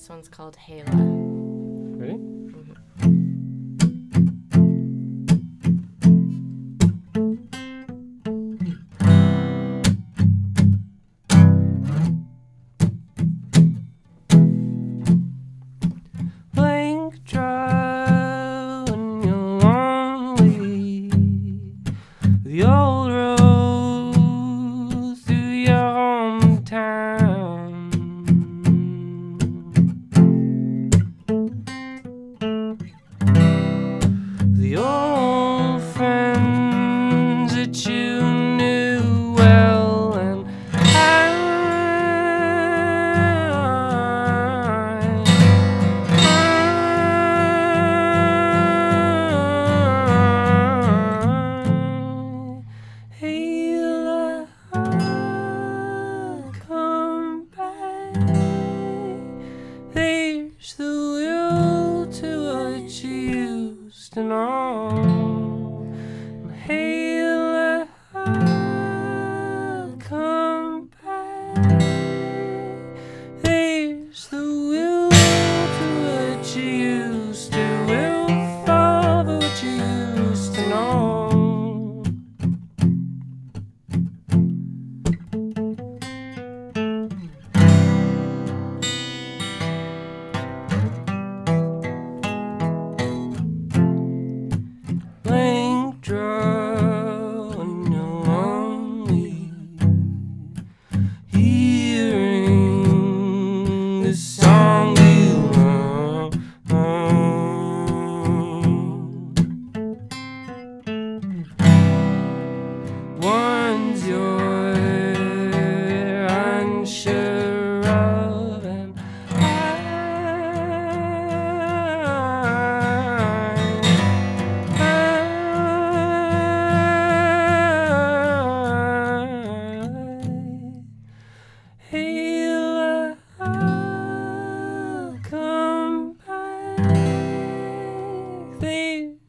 This one's called Hela. Ready? Mm-hmm.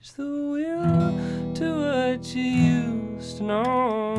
the will to what you used to know.